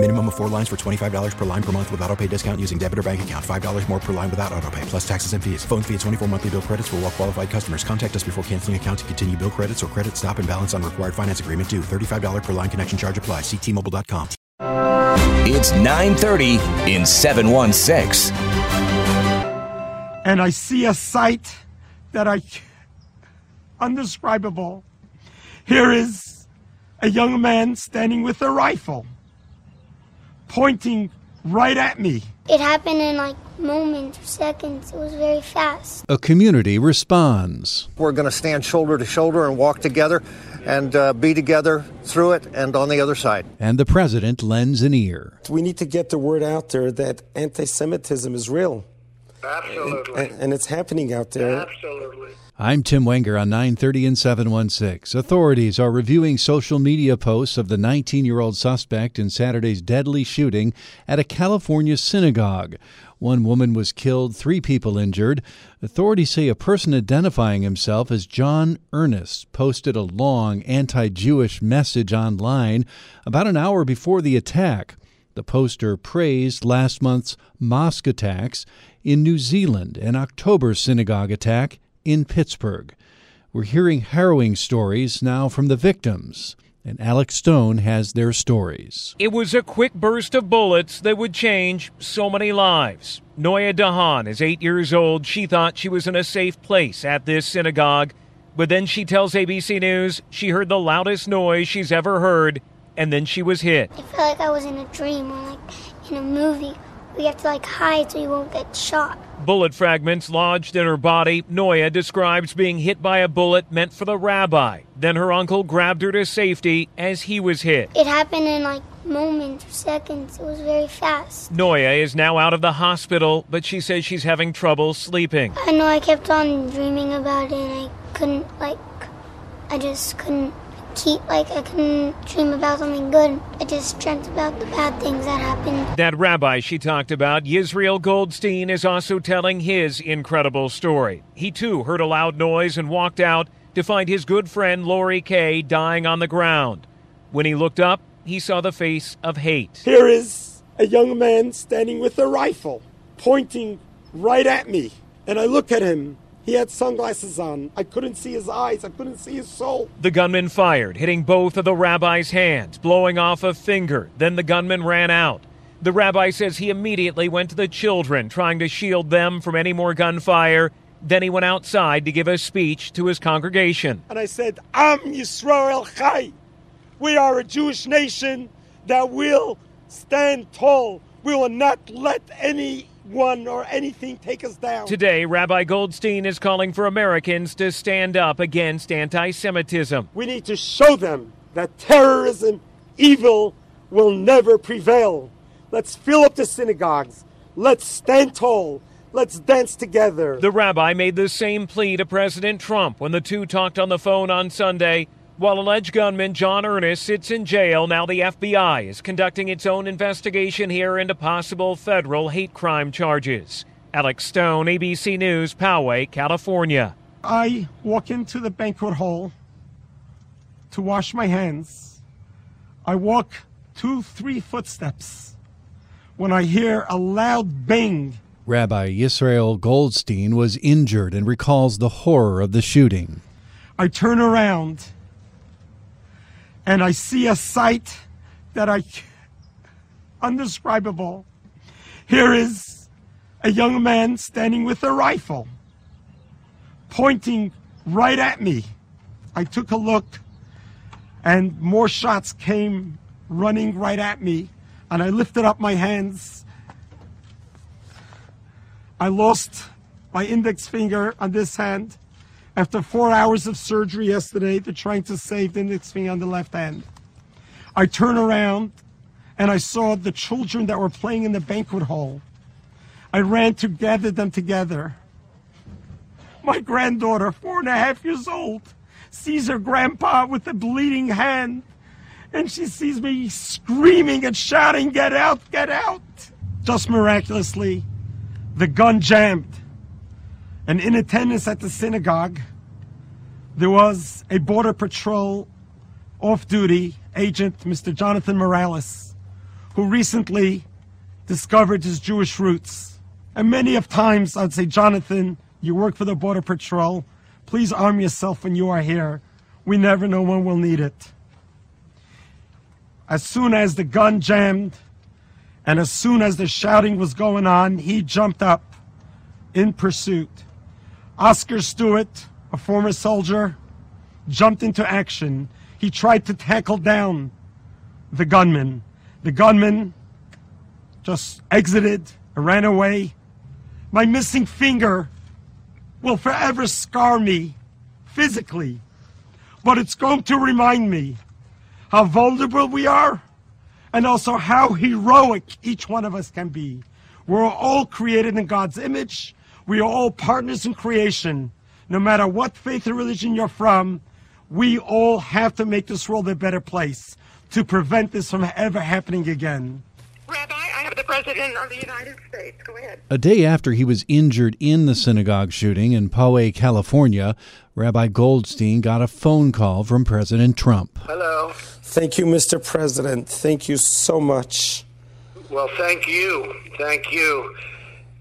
Minimum of four lines for $25 per line per month with auto pay discount using debit or bank account. $5 more per line without auto pay, plus taxes and fees. Phone fee at 24 monthly bill credits for all well qualified customers. Contact us before canceling account to continue bill credits or credit stop and balance on required finance agreement due. $35 per line connection charge apply. Ctmobile.com. It's 930 in 716. And I see a sight that I undescribable. Here is a young man standing with a rifle, pointing right at me. It happened in like moments or seconds. It was very fast. A community responds. We're going to stand shoulder to shoulder and walk together and uh, be together through it and on the other side. And the president lends an ear. We need to get the word out there that anti Semitism is real. Absolutely. And, and, it's happening out there. Absolutely. I'm Tim Wenger on 930 and 716. Authorities are reviewing social media posts of the 19 year old suspect in Saturday's deadly shooting at a California synagogue. One woman was killed, three people injured. Authorities say a person identifying himself as John Earnest posted a long anti Jewish message online about an hour before the attack. The poster praised last month's mosque attacks in New Zealand and October's synagogue attack in Pittsburgh. We're hearing harrowing stories now from the victims, and Alex Stone has their stories. It was a quick burst of bullets that would change so many lives. Noya Dahan is eight years old. She thought she was in a safe place at this synagogue, but then she tells ABC News she heard the loudest noise she's ever heard, and then she was hit. I felt like I was in a dream or like in a movie. We have to like hide so you won't get shot. Bullet fragments lodged in her body. Noya describes being hit by a bullet meant for the rabbi. Then her uncle grabbed her to safety as he was hit. It happened in like moments or seconds. It was very fast. Noya is now out of the hospital, but she says she's having trouble sleeping. I know I kept on dreaming about it and I couldn't like I just couldn't keep like I couldn't dream about something good. I just dreamt about the bad things that happened. That rabbi she talked about, Yisrael Goldstein, is also telling his incredible story. He too heard a loud noise and walked out to find his good friend Lori Kaye dying on the ground. When he looked up, he saw the face of hate. Here is a young man standing with a rifle, pointing right at me. And I look at him he had sunglasses on. I couldn't see his eyes. I couldn't see his soul. The gunman fired, hitting both of the rabbi's hands, blowing off a finger. Then the gunman ran out. The rabbi says he immediately went to the children, trying to shield them from any more gunfire. Then he went outside to give a speech to his congregation. And I said, Am Yisrael Chai. We are a Jewish nation that will stand tall. We will not let any one or anything take us down. Today, Rabbi Goldstein is calling for Americans to stand up against anti Semitism. We need to show them that terrorism, evil, will never prevail. Let's fill up the synagogues. Let's stand tall. Let's dance together. The rabbi made the same plea to President Trump when the two talked on the phone on Sunday. While alleged gunman John Earnest sits in jail, now the FBI is conducting its own investigation here into possible federal hate crime charges. Alex Stone, ABC News, Poway, California. I walk into the banquet hall to wash my hands. I walk two, three footsteps when I hear a loud bang. Rabbi Yisrael Goldstein was injured and recalls the horror of the shooting. I turn around and I see a sight that I undescribable. Here is a young man standing with a rifle, pointing right at me. I took a look, and more shots came running right at me, and I lifted up my hands. I lost my index finger on this hand after four hours of surgery yesterday, they're trying to save the index finger on the left hand. I turn around and I saw the children that were playing in the banquet hall. I ran to gather them together. My granddaughter, four and a half years old, sees her grandpa with a bleeding hand and she sees me screaming and shouting, Get out, get out. Just miraculously, the gun jammed. And in attendance at the synagogue, there was a Border Patrol off duty agent, Mr. Jonathan Morales, who recently discovered his Jewish roots. And many of times I'd say, Jonathan, you work for the Border Patrol. Please arm yourself when you are here. We never know when we'll need it. As soon as the gun jammed and as soon as the shouting was going on, he jumped up in pursuit. Oscar Stewart, a former soldier, jumped into action. He tried to tackle down the gunman. The gunman just exited and ran away. My missing finger will forever scar me physically, but it's going to remind me how vulnerable we are and also how heroic each one of us can be. We're all created in God's image. We are all partners in creation. No matter what faith or religion you're from, we all have to make this world a better place to prevent this from ever happening again. Rabbi, I have the President of the United States. Go ahead. A day after he was injured in the synagogue shooting in Poway, California, Rabbi Goldstein got a phone call from President Trump. Hello. Thank you, Mr. President. Thank you so much. Well, thank you. Thank you.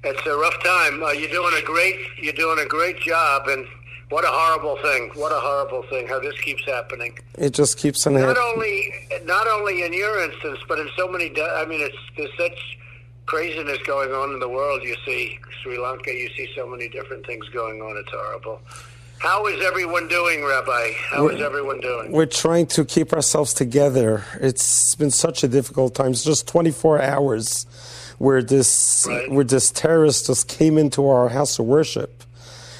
It's a rough time. Uh, you're doing a great. You're doing a great job, and what a horrible thing! What a horrible thing! How this keeps happening. It just keeps on Not happening. only, not only in your instance, but in so many. I mean, it's there's such craziness going on in the world. You see Sri Lanka. You see so many different things going on. It's horrible. How is everyone doing, Rabbi? How is everyone doing? We're trying to keep ourselves together. It's been such a difficult time. It's just 24 hours where this where this terrorist just came into our house of worship.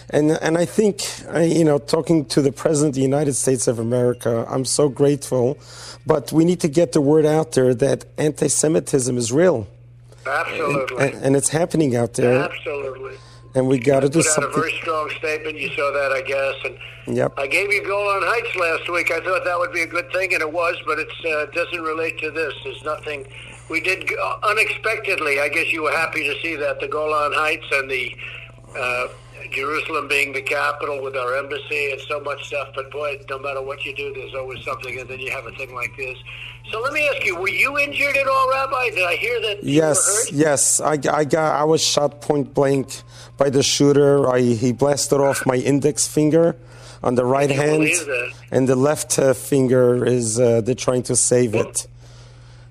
And and I think I, you know, talking to the president of the United States of America, I'm so grateful. But we need to get the word out there that anti-Semitism is real, Absolutely. and, and it's happening out there. Absolutely. And we got to do Put out a something. very strong statement. You saw that, I guess. And Yep. I gave you Golan Heights last week. I thought that would be a good thing, and it was, but it uh, doesn't relate to this. There's nothing. We did uh, unexpectedly. I guess you were happy to see that the Golan Heights and the uh, Jerusalem being the capital with our embassy and so much stuff. But boy, no matter what you do, there's always something, and then you have a thing like this. So let me ask you: Were you injured at all, Rabbi? Did I hear that? Yes, hurt? yes. I, I got. I was shot point blank by the shooter. I, he blasted off my index finger on the right hand, and the left uh, finger is. Uh, they're trying to save it.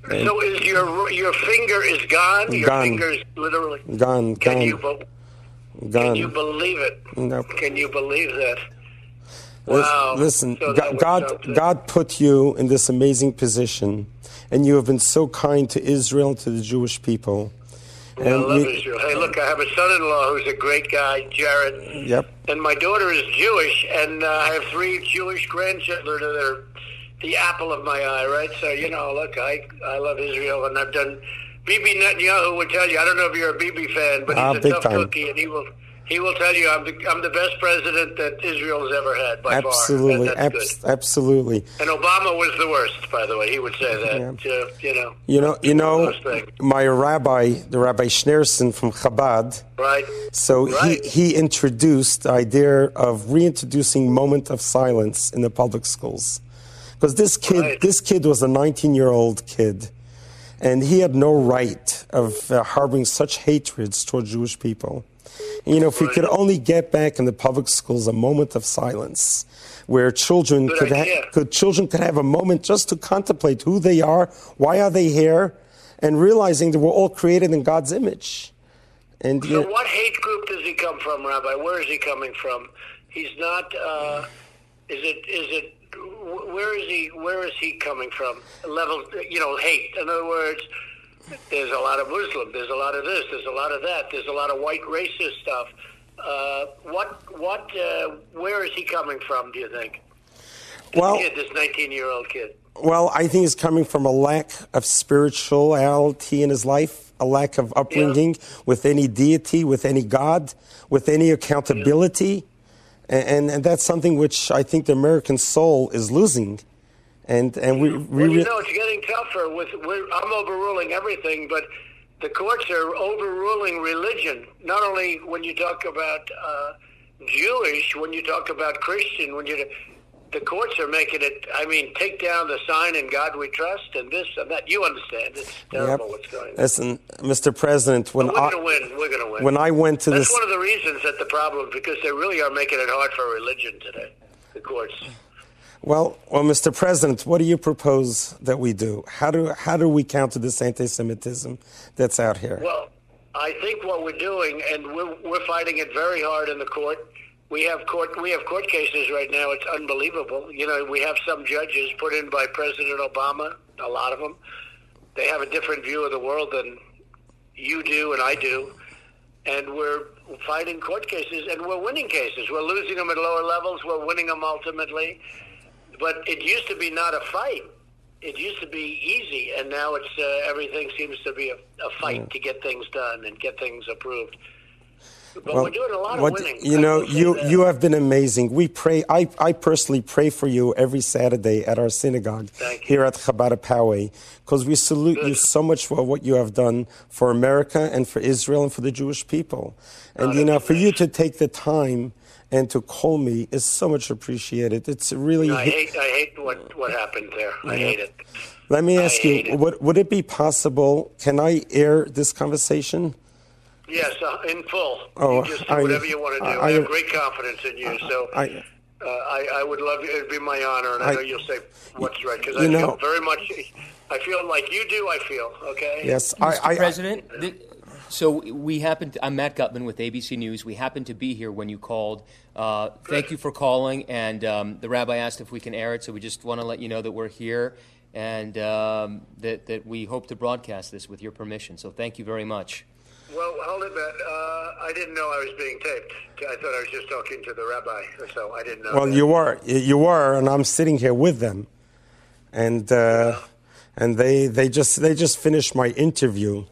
So is your your finger is gone? Your Gone. finger is literally Gone, Can gone, you be- can you believe it? Nope. Can you believe that? Wow. Listen, So God, God. God put you in this amazing position, and you have been so kind to Israel, to the Jewish people. I love we- Israel. Hey, look, I have a son-in-law who's a great guy, Jared, Yep. and my daughter is Jewish, and uh, I have three Jewish grandchildren that are the apple of my eye, right? So you know, look, I I love Israel, and I've done. Bibi Netanyahu would tell you. I don't know if you're a Bibi fan, but he's a big tough time. cookie, and he will. He will tell you I'm the, I'm the best president that Israel's ever had by Absolutely, far. Abs- absolutely. And Obama was the worst, by the way. He would say that. Uh, you know, You know, you know, my rabbi, the Rabbi Schneerson from Chabad. right? So Right. he, he introduced the idea of reintroducing moment of silence in the public schools, because this kid, Right. this kid was a 19 year old kid, and he had no right of uh, harboring such hatreds toward Jewish people. And, you know, if we could only get back in the public schools a moment of silence, where children Good could, ha- could children could have a moment just to contemplate who they are, why are they here, and realizing that we're all created in God's image. And you So, know, what hate group does he come from, Rabbi? Where is he coming from? He's not. Uh, is it? Is it? Wh- Where is he? Where is he coming from? Level, you know, hate. In other words, there's a lot of Muslim. There's a lot of this. There's a lot of that. There's a lot of white racist stuff. Uh, what? What? Uh, where is he coming from? Do you think? This Well- kid, this 19-year-old kid. Well, I think he's coming from a lack of spirituality in his life, a lack of upbringing with any deity, with any God, with any accountability. And, and, and that's something which I think the American soul is losing. and and we, we well, you know, it's getting tougher. With we're, I'm overruling everything, but the courts are overruling religion. Not only when you talk about uh, Jewish, when you talk about Christian, when you the courts are making it. I mean, take down the sign "In God We Trust" and this and that. You understand? It's terrible Yep. what's going on. Listen, Mr. President, when But we're I, going to win. We're going to win. when I went to That's this, one of the reasons that the problem because they really are making it hard for religion today. The courts. well, well, Mr. President, what do you propose that we do? How do how do we counter this anti-Semitism that's out here? Well, I think what we're doing, and we're, we're fighting it very hard in the court. We have court we have court cases right now. It's unbelievable. You know, we have some judges put in by President Obama. A lot of them, they have a different view of the world than you do and I do, and we're fighting court cases and we're winning cases. We're losing them at lower levels. We're winning them ultimately. But it used to be not a fight. It used to be easy, and now it's uh, everything seems to be a, a fight to get things done and get things approved. But we're doing a lot of winning. You know, you that. Uh, you have been amazing. We pray. I, I personally pray for you every Saturday at our synagogue here at Chabad Poway because we salute you so much for what you have done for America and for Israel and for the Jewish people. And you know, for you to take the time and to call me is so much appreciated. It's really. I hate I hate what what happened there. I hate it. Let me ask you: would, would it be possible? Can I air this conversation? Yes, uh, in full. Oh, you just do I- whatever you want to do. I- I, have great confidence in you. So I- uh, I, I would love you. It'd be my honor, and I, I- know you'll say what's right because You I know- feel very much. I feel like you do. I feel okay. Yes, Mr. I, I, President, th- so we happen to, I'm Matt Gutman with ABC News. We happened to be here when you called. Uh, thank you for calling. And um, the rabbi asked if we can air it, so we just want to let you know that we're here and um, that, that we hope to broadcast this with your permission. So thank you very much. Well, hold it, Matt. Uh, I didn't know I was being taped. I thought I was just talking to the rabbi, so I didn't know. Well, that. you were, you were, and I'm sitting here with them, and uh, and they they just they just finished my interview,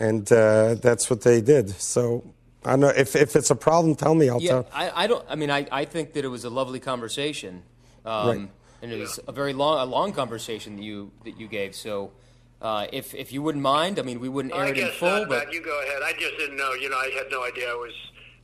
and uh, that's what they did. So I don't know if if it's a problem, tell me. I'll yeah, tell. I, I don't. I mean, I, I think that it was a lovely conversation, um, Right. and it was a very long, a long conversation that you that you gave. So, uh, if if you wouldn't mind, I mean, we wouldn't air I it in full, not, but You go ahead. I just didn't know. You know, I had no idea I was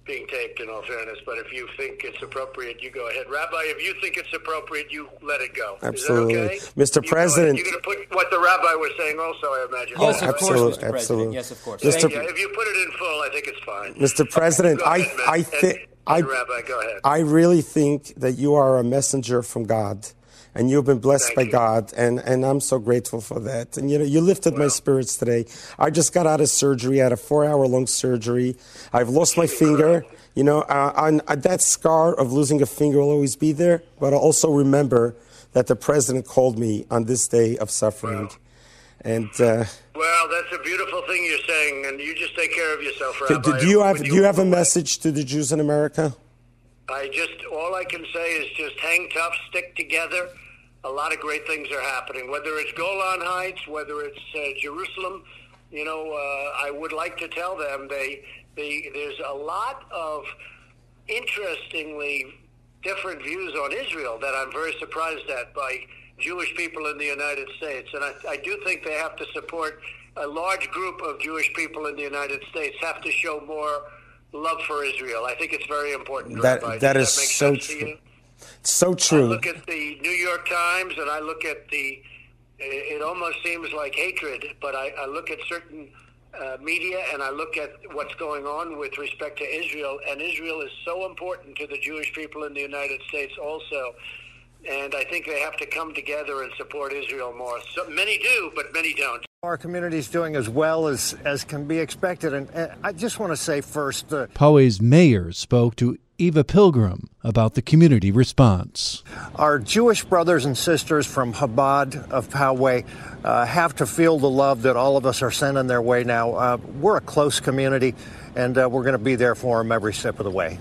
being taped. In all fairness, but if you think it's appropriate, you go ahead, Rabbi. If you think it's appropriate, you let it go. Absolutely. Is that okay? Mr. You. President- You're going to put what the rabbi was saying, also, I imagine. Yes, of course, Absolute- Mr. President. absolutely. Yes, of course. Yeah, Mr. yeah, if you put it in full, I think it's fine. Mr. President, Go I ahead, Matt. I think I Rabbi, go ahead. I really think that you are a messenger from God, and you've been blessed by God, and, and I'm so grateful for that. And you know, you lifted my spirits today. I just got out of surgery. I had a four-hour-long surgery. I've lost my finger. You know, uh, and, uh, that scar of losing a finger will always be there. But I also remember that the president called me on this day of suffering, and. Uh, Well, that's a beautiful thing you're saying, and you just take care of yourself, Rabbi. do you have do you have a message to the Jews in America? I just all I can say is just hang tough, stick together. A lot of great things are happening. Whether it's Golan Heights, whether it's uh, Jerusalem, you know, uh, I would like to tell them they, they there's a lot of interestingly different views on Israel that I'm very surprised at by Jewish people in the United States, and I, I do think they have to support a large group of Jewish people in the United States have to show more love for Israel. I think it's very important. That that Does is make so true. You? So true. I look at the New York Times and I look at the. It almost seems like hatred, but I, I look at certain uh, media and I look at what's going on with respect to Israel, and Israel is so important to the Jewish people in the United States also. And I think they have to come together and support Israel more. So many do, but many don't. Our community is doing as well as, as can be expected. And, and I just want to say first, uh, Poway's mayor spoke to Eva Pilgrim about the community response. our Jewish brothers and sisters from Chabad of Poway uh, have to feel the love that all of us are sending their way now. Uh, we're a close community, and uh, we're going to be there for them every step of the way.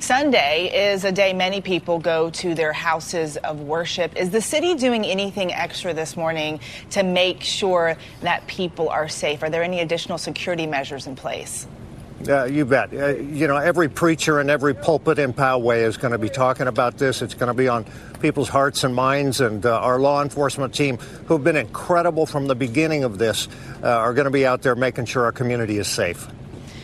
Sunday is a day many people go to their houses of worship. Is the city doing anything extra this morning to make sure that people are safe? Are there any additional security measures in place? Uh, you bet. Uh, you know, every preacher and every pulpit in Poway is going to be talking about this. It's going to be on people's hearts and minds, and uh, our law enforcement team, who have been incredible from the beginning of this, uh, are going to be out there making sure our community is safe.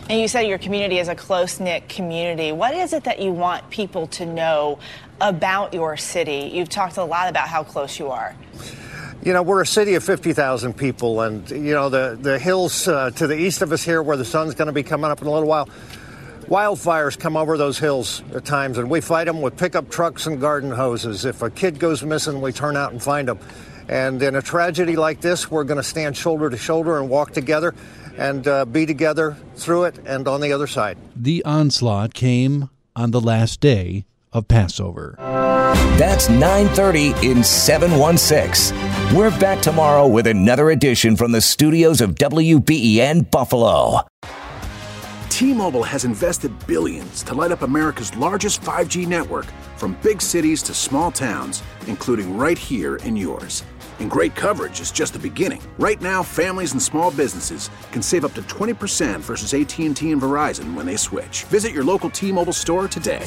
And you said your community is a close knit community. What is it that you want people to know about your city? You've talked a lot about how close you are. You know, we're a city of 50,000 people, and, you know, the, the hills uh, to the east of us here, where the sun's going to be coming up in a little while, wildfires come over those hills at times, and we fight them with pickup trucks and garden hoses. If a kid goes missing, we turn out and find them. And in a tragedy like this, we're going to stand shoulder to shoulder and walk together and uh, be together through it and on the other side. The onslaught came on the last day of Passover. That's 9:30 in 716. We're back tomorrow with another edition from the studios of WBEN Buffalo. T-Mobile has invested billions to light up America's largest 5G network from big cities to small towns, including right here in yours. And great coverage is just the beginning. Right now, families and small businesses can save up to 20% versus AT&T and Verizon when they switch. Visit your local T-Mobile store today.